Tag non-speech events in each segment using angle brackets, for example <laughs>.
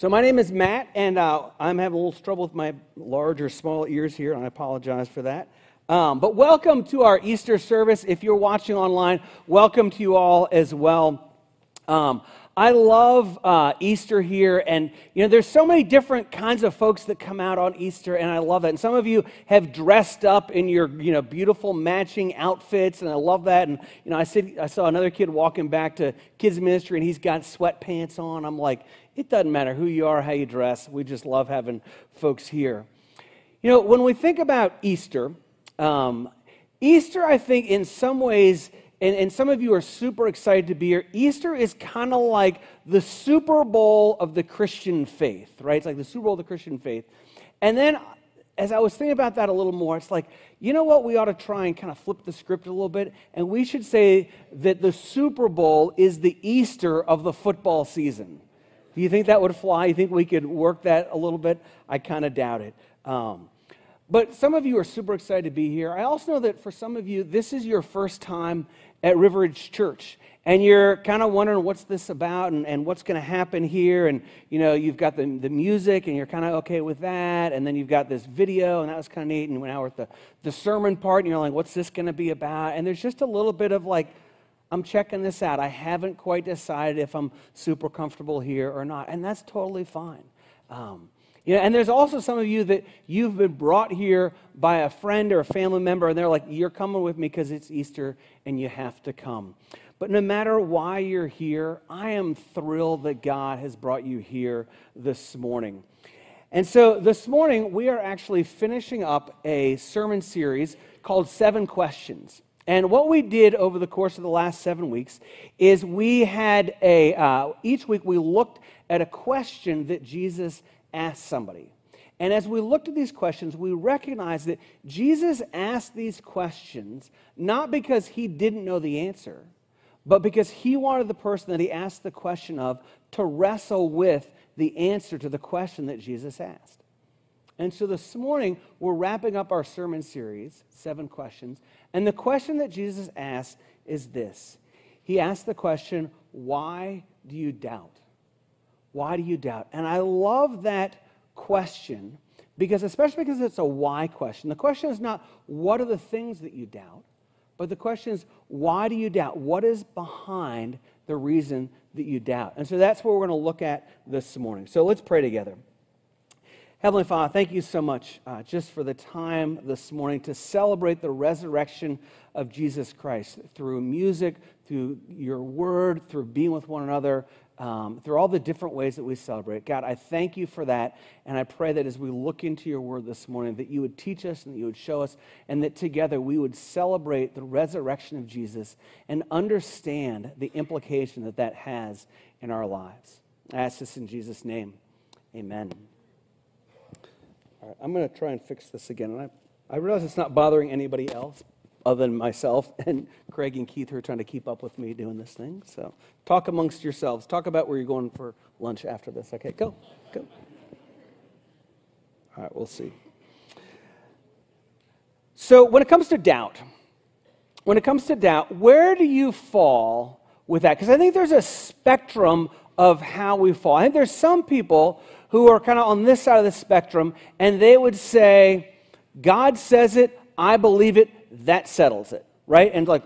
So, my name is Matt, and uh, I'm having a little trouble with my large or small ears here, and I apologize for that. Um, but welcome to our Easter service. If you're watching online, welcome to you all as well. Um, I love uh, Easter here, and you know, there's so many different kinds of folks that come out on Easter, and I love that. And some of you have dressed up in your, you know, beautiful matching outfits, and I love that. And you know, I said I saw another kid walking back to kids ministry, and he's got sweatpants on. I'm like, it doesn't matter who you are, how you dress. We just love having folks here. You know, when we think about Easter, um, Easter, I think, in some ways and, and some of you are super excited to be here. Easter is kind of like the Super Bowl of the Christian faith, right? It's like the Super Bowl of the Christian faith. And then as I was thinking about that a little more, it's like, you know what? We ought to try and kind of flip the script a little bit. And we should say that the Super Bowl is the Easter of the football season. Do you think that would fly? You think we could work that a little bit? I kind of doubt it. Um, but some of you are super excited to be here. I also know that for some of you, this is your first time at Riveridge Church. And you're kind of wondering what's this about and, and what's going to happen here. And, you know, you've got the, the music and you're kind of okay with that. And then you've got this video and that was kind of neat. And now we're at the, the sermon part and you're like, what's this going to be about? And there's just a little bit of like, I'm checking this out. I haven't quite decided if I'm super comfortable here or not. And that's totally fine. Um, you know, and there's also some of you that you've been brought here by a friend or a family member, and they're like, You're coming with me because it's Easter and you have to come. But no matter why you're here, I am thrilled that God has brought you here this morning. And so this morning, we are actually finishing up a sermon series called Seven Questions. And what we did over the course of the last seven weeks is we had a, uh, each week we looked at a question that Jesus asked somebody. And as we looked at these questions, we recognized that Jesus asked these questions not because he didn't know the answer, but because he wanted the person that he asked the question of to wrestle with the answer to the question that Jesus asked. And so this morning, we're wrapping up our sermon series, Seven Questions. And the question that Jesus asks is this He asks the question, Why do you doubt? Why do you doubt? And I love that question because, especially because it's a why question. The question is not, what are the things that you doubt? But the question is, why do you doubt? What is behind the reason that you doubt? And so that's what we're going to look at this morning. So let's pray together. Heavenly Father, thank you so much uh, just for the time this morning to celebrate the resurrection of Jesus Christ through music, through your word, through being with one another, um, through all the different ways that we celebrate. God, I thank you for that. And I pray that as we look into your word this morning, that you would teach us and that you would show us, and that together we would celebrate the resurrection of Jesus and understand the implication that that has in our lives. I ask this in Jesus' name. Amen. All right, I'm going to try and fix this again. And I, I realize it's not bothering anybody else, other than myself <laughs> and Craig and Keith who are trying to keep up with me doing this thing. So talk amongst yourselves. Talk about where you're going for lunch after this. Okay, go, go. All right, we'll see. So when it comes to doubt, when it comes to doubt, where do you fall with that? Because I think there's a spectrum of how we fall. I think there's some people who are kind of on this side of the spectrum, and they would say, God says it, I believe it, that settles it, right? And like,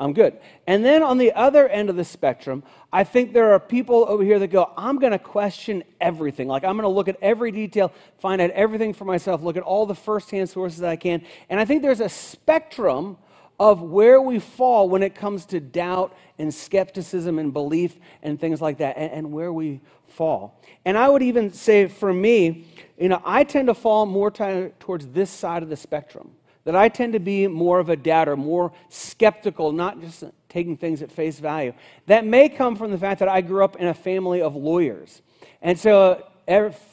I'm good. And then on the other end of the spectrum, I think there are people over here that go, I'm going to question everything. Like, I'm going to look at every detail, find out everything for myself, look at all the firsthand sources that I can. And I think there's a spectrum of where we fall when it comes to doubt and skepticism and belief and things like that, and, and where we fall. And I would even say for me, you know, I tend to fall more t- towards this side of the spectrum that I tend to be more of a doubter, more skeptical, not just taking things at face value. That may come from the fact that I grew up in a family of lawyers. And so,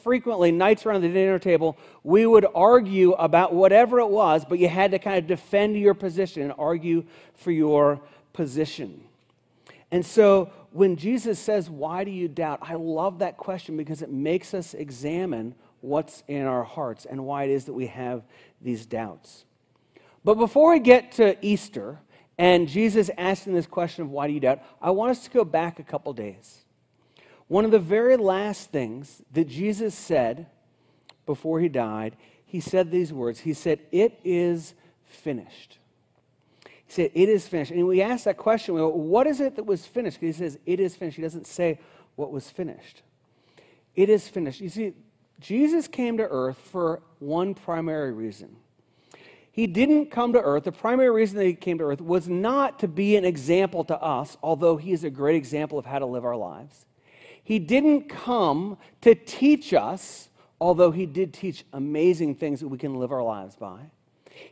frequently, nights around the dinner table, we would argue about whatever it was, but you had to kind of defend your position and argue for your position. And so, when Jesus says, Why do you doubt? I love that question because it makes us examine what's in our hearts and why it is that we have these doubts. But before we get to Easter and Jesus asking this question of why do you doubt, I want us to go back a couple days. One of the very last things that Jesus said before he died, he said these words. He said, It is finished. He said, It is finished. And we ask that question, we go, what is it that was finished? Because he says, It is finished. He doesn't say what was finished. It is finished. You see, Jesus came to earth for one primary reason. He didn't come to earth. The primary reason that he came to earth was not to be an example to us, although he is a great example of how to live our lives. He didn't come to teach us, although he did teach amazing things that we can live our lives by.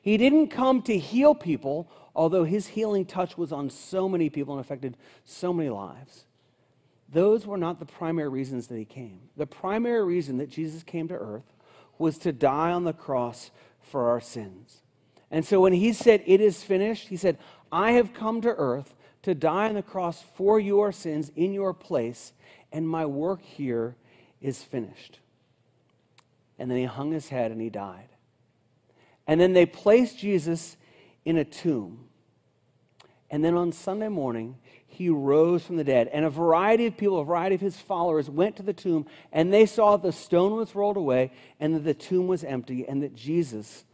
He didn't come to heal people, although his healing touch was on so many people and affected so many lives. Those were not the primary reasons that he came. The primary reason that Jesus came to earth was to die on the cross for our sins. And so when he said, It is finished, he said, I have come to earth to die on the cross for your sins in your place, and my work here is finished. And then he hung his head and he died. And then they placed Jesus in a tomb. And then on Sunday morning, he rose from the dead. And a variety of people, a variety of his followers, went to the tomb and they saw the stone was rolled away and that the tomb was empty and that Jesus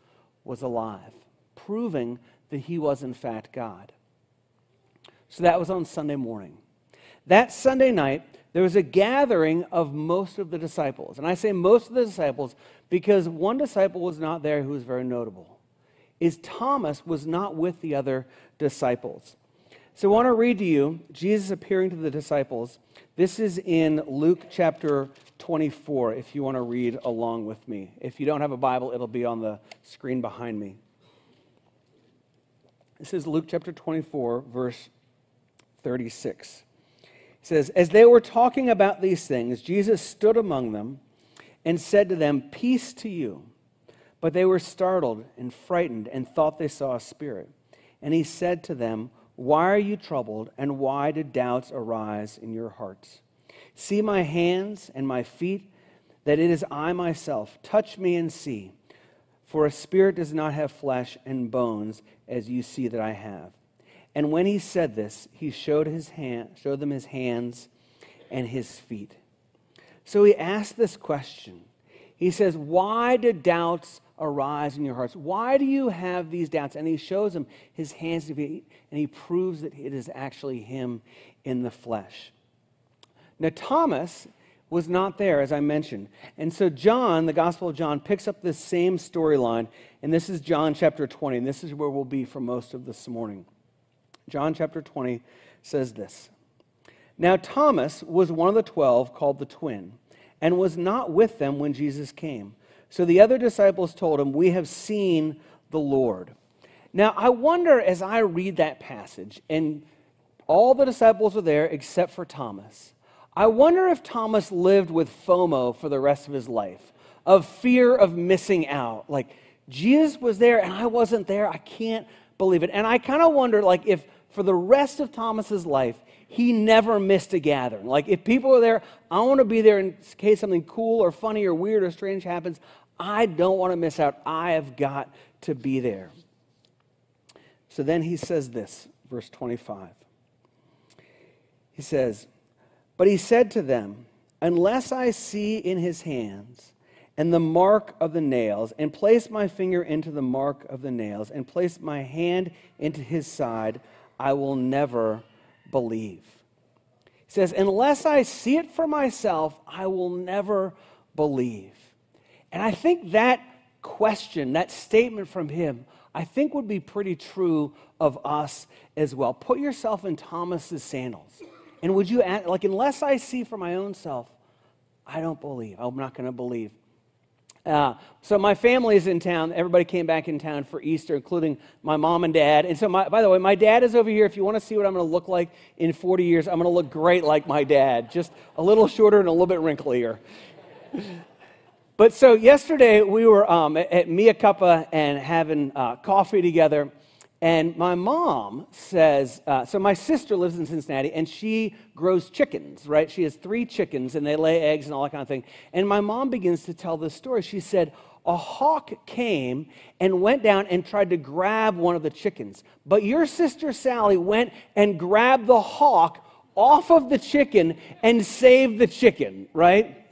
was alive, proving that he was, in fact, God. So that was on Sunday morning. That Sunday night, there was a gathering of most of the disciples. And I say most of the disciples because one disciple was not there who was very notable. Is Thomas was not with the other disciples. So I want to read to you Jesus appearing to the disciples. This is in Luke chapter 24, if you want to read along with me. If you don't have a Bible, it'll be on the screen behind me. This is Luke chapter 24, verse 36. It says, As they were talking about these things, Jesus stood among them and said to them, Peace to you. But they were startled and frightened and thought they saw a spirit. And he said to them, why are you troubled, and why do doubts arise in your hearts? See my hands and my feet, that it is I myself. Touch me and see. For a spirit does not have flesh and bones, as you see that I have. And when he said this, he showed, his hand, showed them his hands and his feet. So he asked this question. He says, Why did doubts arise in your hearts. Why do you have these doubts? And he shows him his hands and he proves that it is actually him in the flesh. Now, Thomas was not there, as I mentioned. And so, John, the Gospel of John, picks up this same storyline. And this is John chapter 20. And this is where we'll be for most of this morning. John chapter 20 says this Now, Thomas was one of the twelve called the twin, and was not with them when Jesus came. So the other disciples told him, We have seen the Lord. Now, I wonder as I read that passage, and all the disciples are there except for Thomas. I wonder if Thomas lived with FOMO for the rest of his life, of fear of missing out. Like, Jesus was there and I wasn't there. I can't believe it. And I kind of wonder, like, if for the rest of Thomas's life, he never missed a gathering. Like, if people are there, I want to be there in case something cool or funny or weird or strange happens. I don't want to miss out. I have got to be there. So then he says this, verse 25. He says, But he said to them, Unless I see in his hands and the mark of the nails, and place my finger into the mark of the nails, and place my hand into his side, I will never believe. He says, Unless I see it for myself, I will never believe. And I think that question, that statement from him, I think would be pretty true of us as well. Put yourself in Thomas's sandals. And would you, like, unless I see for my own self, I don't believe. I'm not going to believe. Uh, so my family is in town. Everybody came back in town for Easter, including my mom and dad. And so, my, by the way, my dad is over here. If you want to see what I'm going to look like in 40 years, I'm going to look great like my dad, just a little shorter and a little bit wrinklier. <laughs> But so yesterday we were um, at Mia Cuppa and having uh, coffee together. And my mom says, uh, so my sister lives in Cincinnati and she grows chickens, right? She has three chickens and they lay eggs and all that kind of thing. And my mom begins to tell this story. She said, a hawk came and went down and tried to grab one of the chickens. But your sister Sally went and grabbed the hawk off of the chicken and saved the chicken, right?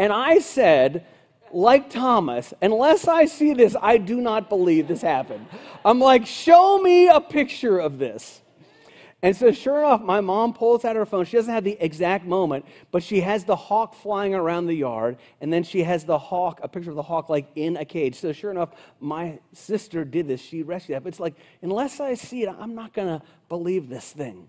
And I said, like Thomas, unless I see this, I do not believe this happened. I'm like, show me a picture of this. And so, sure enough, my mom pulls out her phone. She doesn't have the exact moment, but she has the hawk flying around the yard, and then she has the hawk, a picture of the hawk, like in a cage. So, sure enough, my sister did this. She rescued that. But it's like, unless I see it, I'm not going to believe this thing.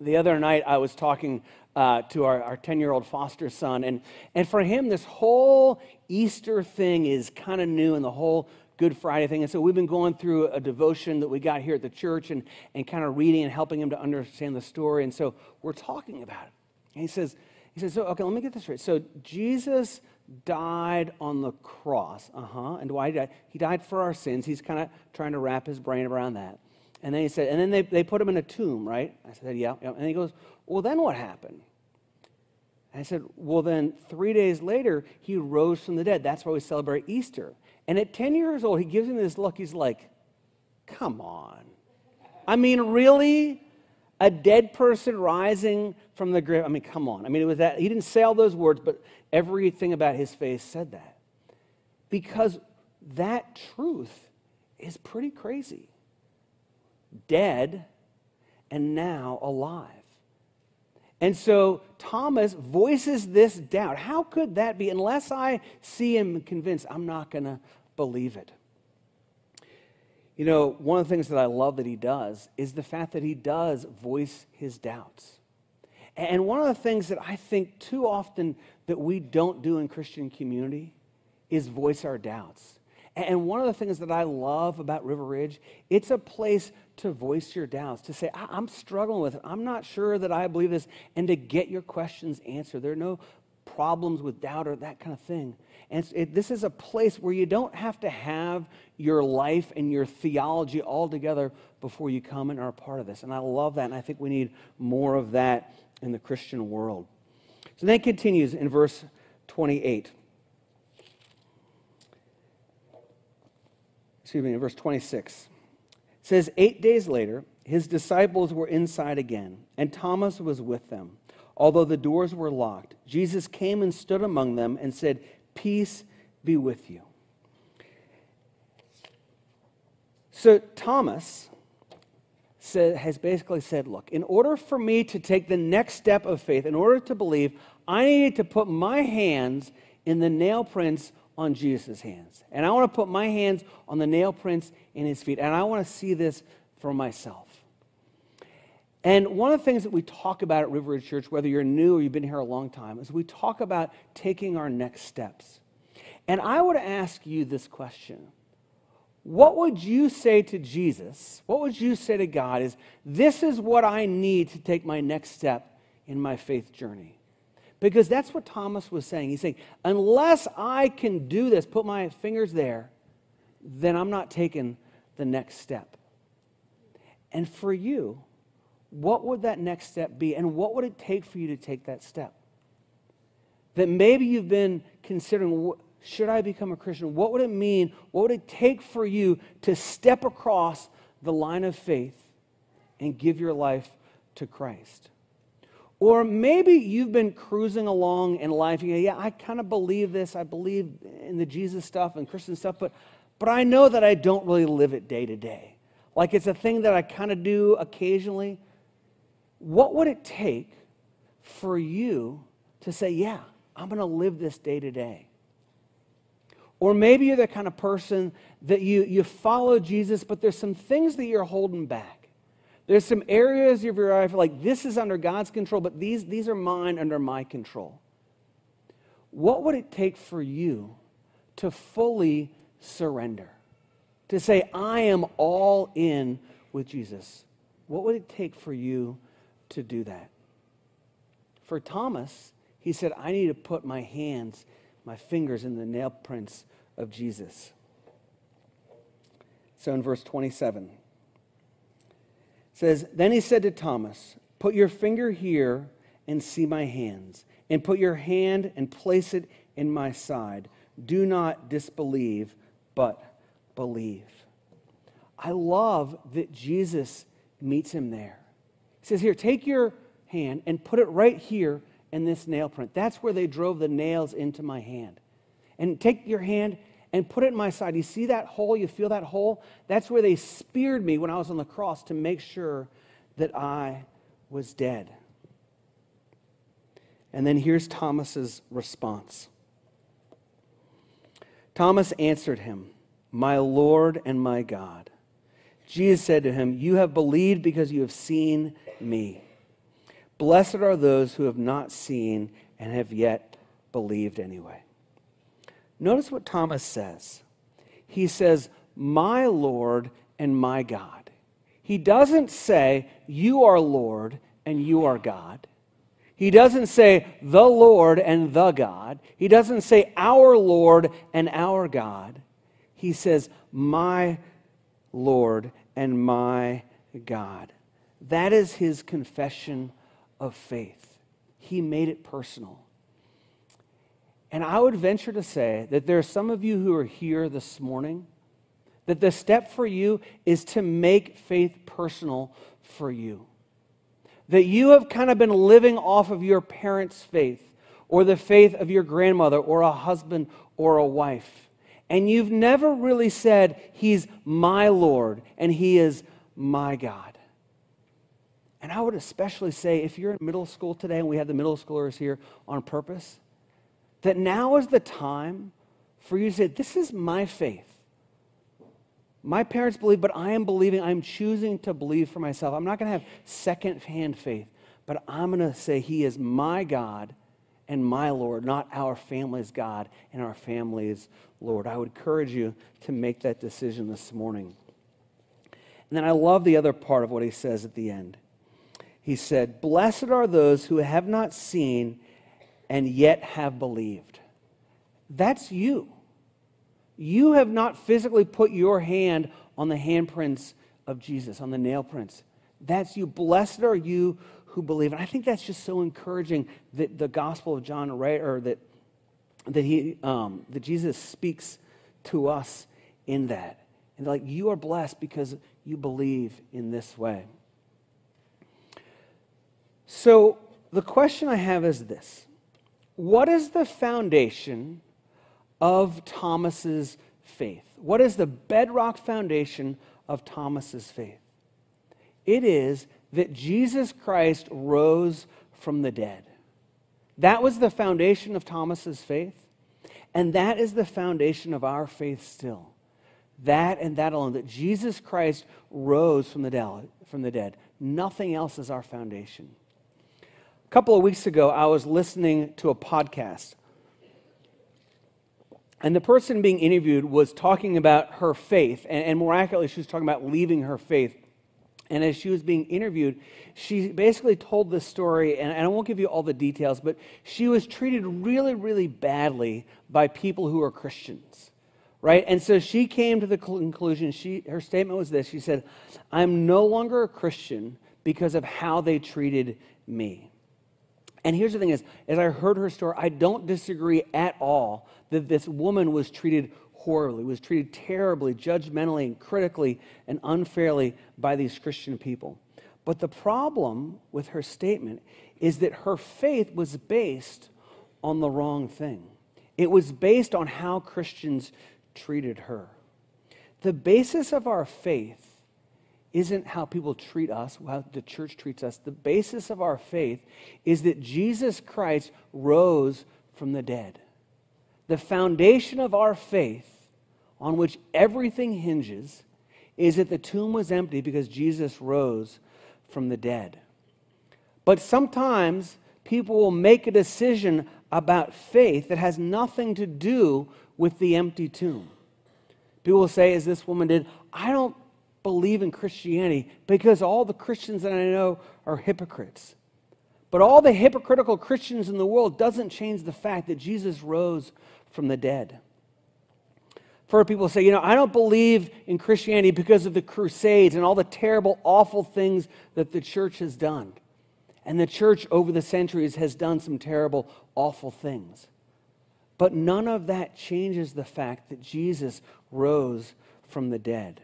The other night, I was talking uh, to our 10 year old foster son, and, and for him, this whole Easter thing is kind of new, and the whole Good Friday thing. And so we've been going through a devotion that we got here at the church and, and kind of reading and helping him to understand the story. And so we're talking about it. And he says, he says, so, okay, let me get this straight. So Jesus died on the cross. Uh-huh. And why did he died for our sins. He's kind of trying to wrap his brain around that. And then he said, and then they, they put him in a tomb, right? I said, yeah, yeah. And he goes, well, then what happened? And I said, well, then three days later, he rose from the dead. That's why we celebrate Easter. And at 10 years old, he gives him this look. He's like, come on. I mean, really? A dead person rising from the grave? I mean, come on. I mean, it was that. He didn't say all those words, but everything about his face said that. Because that truth is pretty crazy. Dead and now alive. And so Thomas voices this doubt. How could that be? Unless I see him convinced, I'm not going to believe it. You know, one of the things that I love that he does is the fact that he does voice his doubts. And one of the things that I think too often that we don't do in Christian community is voice our doubts. And one of the things that I love about River Ridge, it's a place to voice your doubts, to say, I'm struggling with it. I'm not sure that I believe this, and to get your questions answered. There are no problems with doubt or that kind of thing. And it, this is a place where you don't have to have your life and your theology all together before you come and are a part of this. And I love that, and I think we need more of that in the Christian world. So then it continues in verse 28. Excuse me, verse 26. It says, Eight days later, his disciples were inside again, and Thomas was with them. Although the doors were locked, Jesus came and stood among them and said, Peace be with you. So Thomas said, has basically said, Look, in order for me to take the next step of faith, in order to believe, I need to put my hands in the nail prints on Jesus' hands. And I want to put my hands on the nail prints in his feet. And I want to see this for myself. And one of the things that we talk about at River Ridge Church, whether you're new or you've been here a long time, is we talk about taking our next steps. And I would ask you this question What would you say to Jesus? What would you say to God is, This is what I need to take my next step in my faith journey? Because that's what Thomas was saying. He's saying, Unless I can do this, put my fingers there, then I'm not taking the next step. And for you, what would that next step be? And what would it take for you to take that step? That maybe you've been considering should I become a Christian? What would it mean? What would it take for you to step across the line of faith and give your life to Christ? Or maybe you've been cruising along in life. You go, yeah, I kind of believe this. I believe in the Jesus stuff and Christian stuff, but, but I know that I don't really live it day to day. Like it's a thing that I kind of do occasionally, what would it take for you to say, yeah, I'm going to live this day to day? Or maybe you're the kind of person that you, you follow Jesus, but there's some things that you're holding back. There's some areas of your life like this is under God's control, but these, these are mine under my control. What would it take for you to fully surrender? To say, I am all in with Jesus? What would it take for you to do that. For Thomas, he said, I need to put my hands, my fingers in the nail prints of Jesus. So in verse 27, it says, Then he said to Thomas, Put your finger here and see my hands, and put your hand and place it in my side. Do not disbelieve, but believe. I love that Jesus meets him there He says here, take your hand and put it right here in this nail print. That's where they drove the nails into my hand. And take your hand and put it in my side. You see that hole? You feel that hole? That's where they speared me when I was on the cross to make sure that I was dead. And then here's Thomas's response. Thomas answered him, My Lord and my God. Jesus said to him, You have believed because you have seen me. Blessed are those who have not seen and have yet believed anyway. Notice what Thomas says. He says, My Lord and my God. He doesn't say, You are Lord and you are God. He doesn't say, The Lord and the God. He doesn't say, Our Lord and our God. He says, My Lord and my God. That is his confession of faith. He made it personal. And I would venture to say that there are some of you who are here this morning that the step for you is to make faith personal for you. That you have kind of been living off of your parents' faith or the faith of your grandmother or a husband or a wife. And you've never really said, He's my Lord and He is my God. And I would especially say, if you're in middle school today, and we have the middle schoolers here on purpose, that now is the time for you to say, This is my faith. My parents believe, but I am believing. I'm choosing to believe for myself. I'm not going to have second-hand faith, but I'm going to say He is my God and my Lord, not our family's God and our family's Lord. I would encourage you to make that decision this morning. And then I love the other part of what he says at the end. He said, Blessed are those who have not seen and yet have believed. That's you. You have not physically put your hand on the handprints of Jesus, on the nail prints. That's you. Blessed are you who believe. And I think that's just so encouraging that the Gospel of John, or that that he um, that Jesus speaks to us in that. And like you are blessed because you believe in this way. So the question I have is this what is the foundation of Thomas's faith? What is the bedrock foundation of Thomas's faith? It is that Jesus Christ rose from the dead. That was the foundation of Thomas's faith, and that is the foundation of our faith still. That and that alone, that Jesus Christ rose from the dead. From the dead. Nothing else is our foundation. A couple of weeks ago, I was listening to a podcast. And the person being interviewed was talking about her faith. And, and more accurately, she was talking about leaving her faith. And as she was being interviewed, she basically told this story, and, I won't give you all the details, but she was treated really, really badly by people who are Christians right? And so she came to the conclusion, she, her statement was this She said, I'm no longer a Christian because of how they treated me. And here's the thing is, as I heard her story, I don't disagree at all that this woman was treated horribly, was treated terribly, judgmentally, and critically, and unfairly by these Christian people. But the problem with her statement is that her faith was based on the wrong thing. It was based on how Christians treated her. The basis of our faith isn't how people treat us, how the church treats us. The basis of our faith is that Jesus Christ rose from the dead. The foundation of our faith, on which everything hinges, is that the tomb was empty because Jesus rose from the dead. But sometimes people will make a decision about faith that has nothing to do with the empty tomb. People will say, as this woman did, I don't believe in Christianity because all the Christians that I know are hypocrites. But all the hypocritical Christians in the world doesn't change the fact that Jesus rose from the dead. For people say, you know, I don't believe in Christianity because of the Crusades and all the terrible, awful things that the church has done. And the church over the centuries has done some terrible, awful things. But none of that changes the fact that Jesus rose from the dead.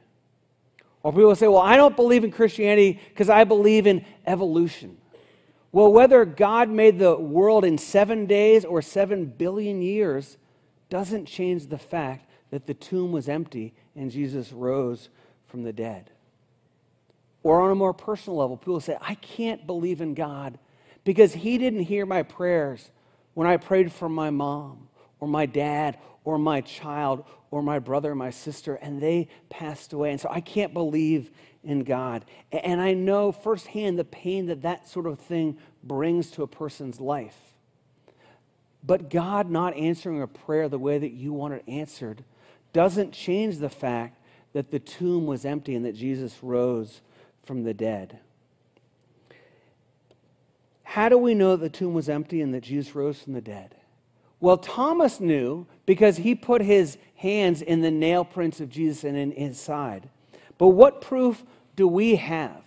Or people say, well, I don't believe in Christianity because I believe in evolution. Well, whether God made the world in seven days or seven billion years doesn't change the fact that the tomb was empty and Jesus rose from the dead. Or on a more personal level, people say, I can't believe in God because He didn't hear my prayers when I prayed for my mom or my dad or my child or my brother or my sister and they passed away. And so I can't believe in God. And I know firsthand the pain that that sort of thing brings to a person's life. But God not answering a prayer the way that you want it answered doesn't change the fact that the tomb was empty and that Jesus rose from the dead. How do we know the tomb was empty and that Jesus rose from the dead? Well, Thomas knew because he put his hands in the nail prints of Jesus and in his side. But what proof do we have?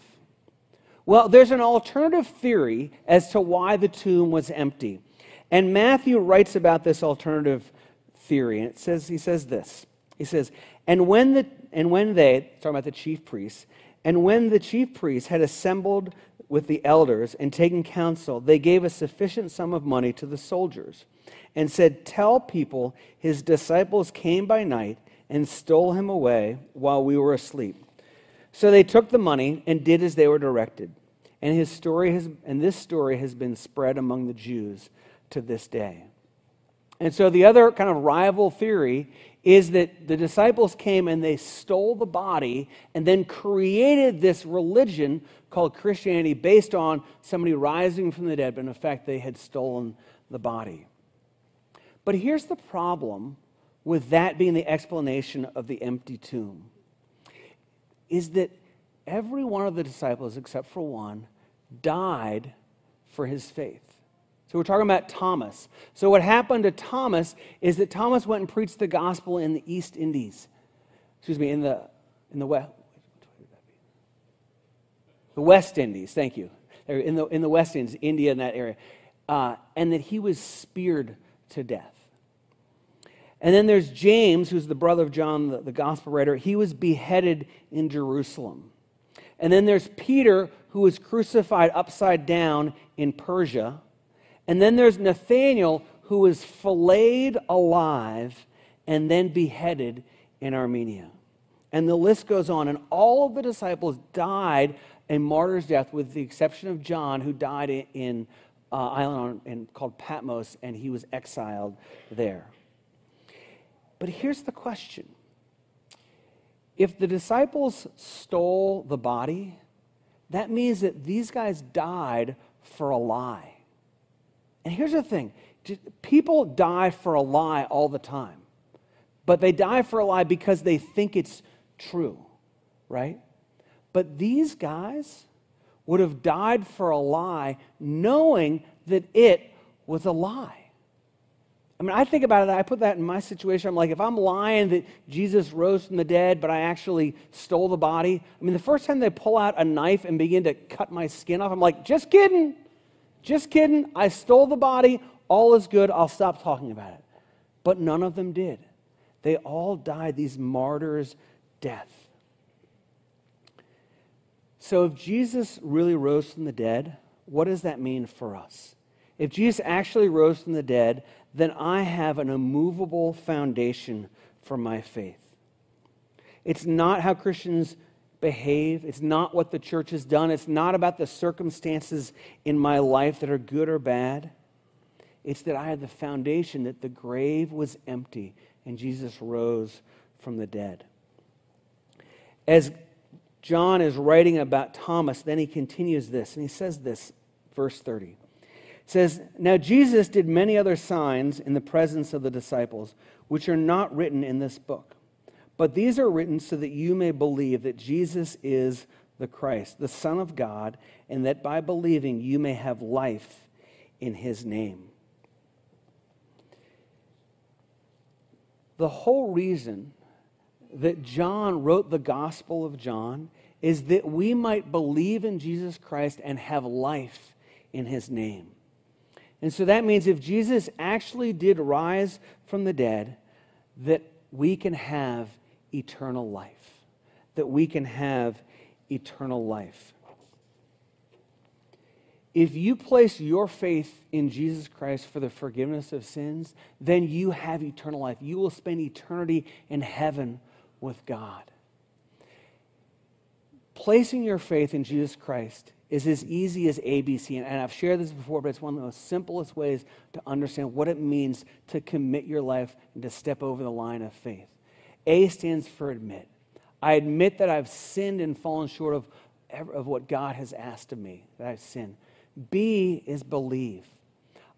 Well, there's an alternative theory as to why the tomb was empty. And Matthew writes about this alternative theory. And it says, he says this. He says, and when, the, and when they, talking about the chief priests, and when the chief priests had assembled with the elders and taking counsel, they gave a sufficient sum of money to the soldiers and said, Tell people his disciples came by night and stole him away while we were asleep. So they took the money and did as they were directed. And his story has, and this story has been spread among the Jews to this day. And so the other kind of rival theory is that the disciples came and they stole the body and then created this religion called Christianity based on somebody rising from the dead, but in effect they had stolen the body. But here's the problem with that being the explanation of the empty tomb is that every one of the disciples, except for one, died for his faith. So we're talking about Thomas. So what happened to Thomas is that Thomas went and preached the gospel in the East Indies. Excuse me, in the in the West. The West Indies, thank you. In the, in the West Indies, India, in that area. Uh, and that he was speared to death. And then there's James, who's the brother of John, the, the gospel writer. He was beheaded in Jerusalem. And then there's Peter, who was crucified upside down in Persia. And then there's Nathanael, who was filleted alive and then beheaded in Armenia. And the list goes on. And all of the disciples died a martyr's death, with the exception of John, who died in uh, island on, in, called Patmos, and he was exiled there. But here's the question if the disciples stole the body, that means that these guys died for a lie. And here's the thing people die for a lie all the time, but they die for a lie because they think it's true, right? But these guys would have died for a lie knowing that it was a lie. I mean, I think about it, I put that in my situation. I'm like, if I'm lying that Jesus rose from the dead, but I actually stole the body, I mean, the first time they pull out a knife and begin to cut my skin off, I'm like, just kidding. Just kidding. I stole the body. All is good. I'll stop talking about it. But none of them did. They all died these martyrs' death. So if Jesus really rose from the dead, what does that mean for us? If Jesus actually rose from the dead, then I have an immovable foundation for my faith. It's not how Christians behave, it's not what the church has done, it's not about the circumstances in my life that are good or bad. It's that I had the foundation that the grave was empty and Jesus rose from the dead. As John is writing about Thomas, then he continues this, and he says this, verse 30 says, Now Jesus did many other signs in the presence of the disciples, which are not written in this book. But these are written so that you may believe that Jesus is the Christ, the Son of God, and that by believing you may have life in his name. The whole reason that John wrote the Gospel of John is that we might believe in Jesus Christ and have life in his name. And so that means if Jesus actually did rise from the dead, that we can have eternal life. That we can have eternal life. if you place your faith in Jesus Christ for the forgiveness of sins, then you have eternal life. You will spend eternity in heaven with God. Placing your faith in Jesus Christ is as easy as ABC. And I've shared this before, but it's one of the most simplest ways to understand what it means to commit your life and to step over the line of faith. A stands for admit. I admit that I've sinned and fallen short of, of what God has asked of me, that I've sinned. B is believe.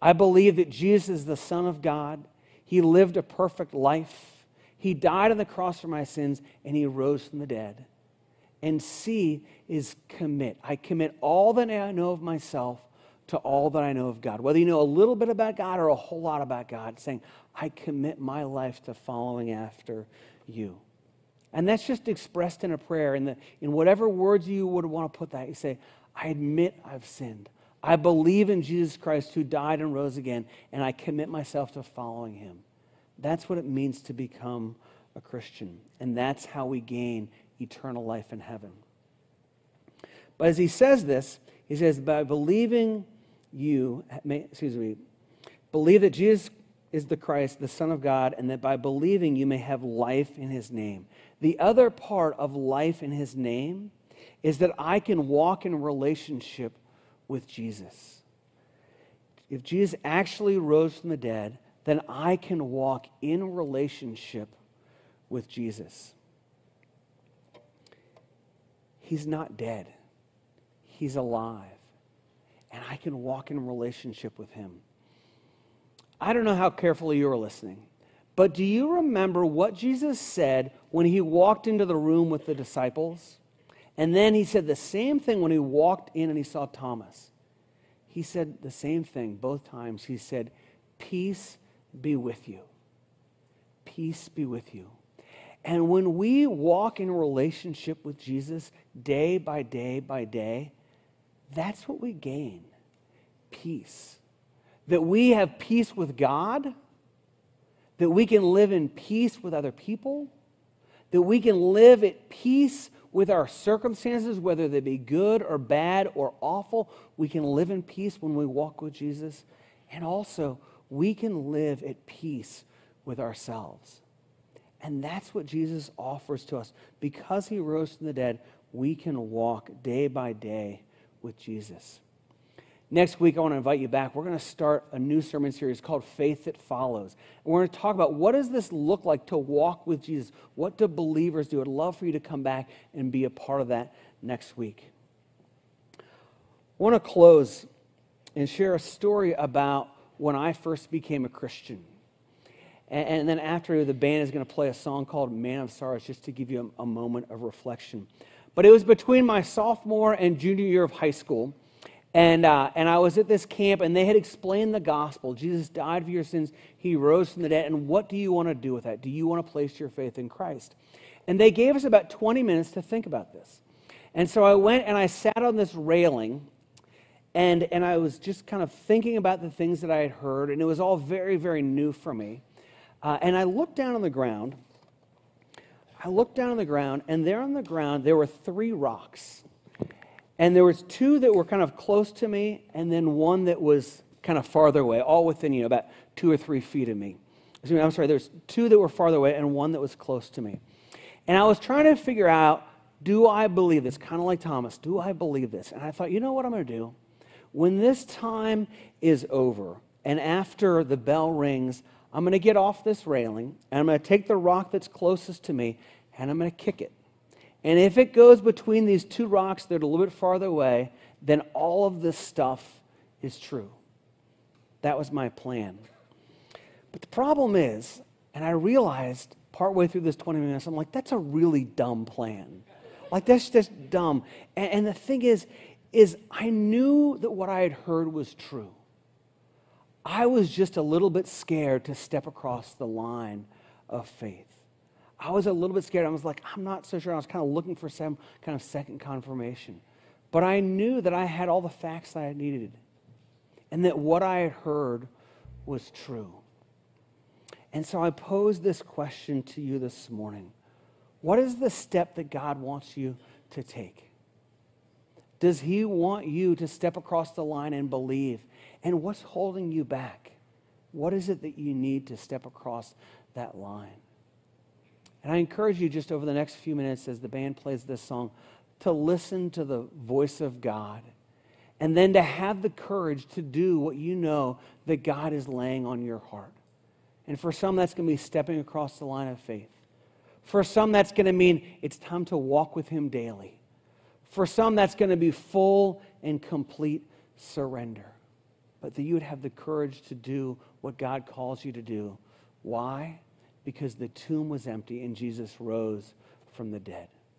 I believe that Jesus is the Son of God. He lived a perfect life. He died on the cross for my sins, and he rose from the dead. And C is commit. I commit all that I know of myself to all that I know of God. Whether you know a little bit about God or a whole lot about God, saying, I commit my life to following after you. And that's just expressed in a prayer. In, the, in whatever words you would want to put that, you say, I admit I've sinned. I believe in Jesus Christ who died and rose again, and I commit myself to following him. That's what it means to become a Christian. And that's how we gain eternal life in heaven. But as he says this, he says, by believing you, excuse me, believe that Jesus is the Christ, the Son of God, and that by believing you may have life in his name. The other part of life in his name is that I can walk in relationship with Jesus. If Jesus actually rose from the dead, then I can walk in relationship with Jesus. He's not dead, He's alive. And I can walk in relationship with Him. I don't know how carefully you were listening, but do you remember what Jesus said when He walked into the room with the disciples? And then He said the same thing when He walked in and He saw Thomas. He said the same thing both times. He said, Peace be with you. Peace be with you. And when we walk in relationship with Jesus day by day by day, that's what we gain peace. That we have peace with God, that we can live in peace with other people, that we can live at peace with our circumstances, whether they be good or bad or awful. We can live in peace when we walk with Jesus. And also, we can live at peace with ourselves. And that's what Jesus offers to us. Because he rose from the dead, we can walk day by day with Jesus. Next week, I want to invite you back. We're going to start a new sermon series called Faith That Follows. And we're going to talk about what does this look like to walk with Jesus? What do believers do? I'd love for you to come back and be a part of that next week. I want to close and share a story about when I first became a Christian. And, then after, the band is going to play a song called Man of Sorrows just to give you a moment of reflection. But it was between my sophomore and junior year of high school. And, uh, and I was at this camp, and they had explained the gospel. Jesus died for your sins, he rose from the dead. And what do you want to do with that? Do you want to place your faith in Christ? And they gave us about 20 minutes to think about this. And so I went and I sat on this railing, and, and I was just kind of thinking about the things that I had heard, and it was all very, very new for me. Uh, and I looked down on the ground. I looked down on the ground, and there on the ground, there were three rocks. And there was two that were kind of close to me, and then one that was kind of farther away, all within, you know, about two or three feet of me. I'm sorry, there's two that were farther away and one that was close to me. And I was trying to figure out, do I believe this? Kind of like Thomas, do I believe this? And I thought, you know what I'm going to do? When this time is over, and after the bell rings, I'm going to get off this railing and I'm going to take the rock that's closest to me and I'm going to kick it. And if it goes between these two rocks that are a little bit farther away, then all of this stuff is true. That was my plan. But the problem is, and I realized partway through this 20 minutes, I'm like, that's a really dumb plan. Like, that's just dumb. And, and the thing is, is I knew that what I had heard was true. I was just a little bit scared to step across the line of faith. I was a little bit scared. I was like, I'm not so sure. I was kind of looking for some kind of second confirmation. But I knew that I had all the facts that I needed and that what I had heard was true. And so I pose this question to you this morning What is the step that God wants you to take? Does He want you to step across the line and believe? And what's holding you back? What is it that you need to step across that line? And I encourage you just over the next few minutes as the band plays this song to listen to the voice of God and then to have the courage to do what you know that God is laying on your heart. And for some, that's going to be stepping across the line of faith. For some, that's going to mean it's time to walk with Him daily. For some, that's going to be full and complete surrender. But that you would have the courage to do what God calls you to do. Why? Because the tomb was empty and Jesus rose from the dead.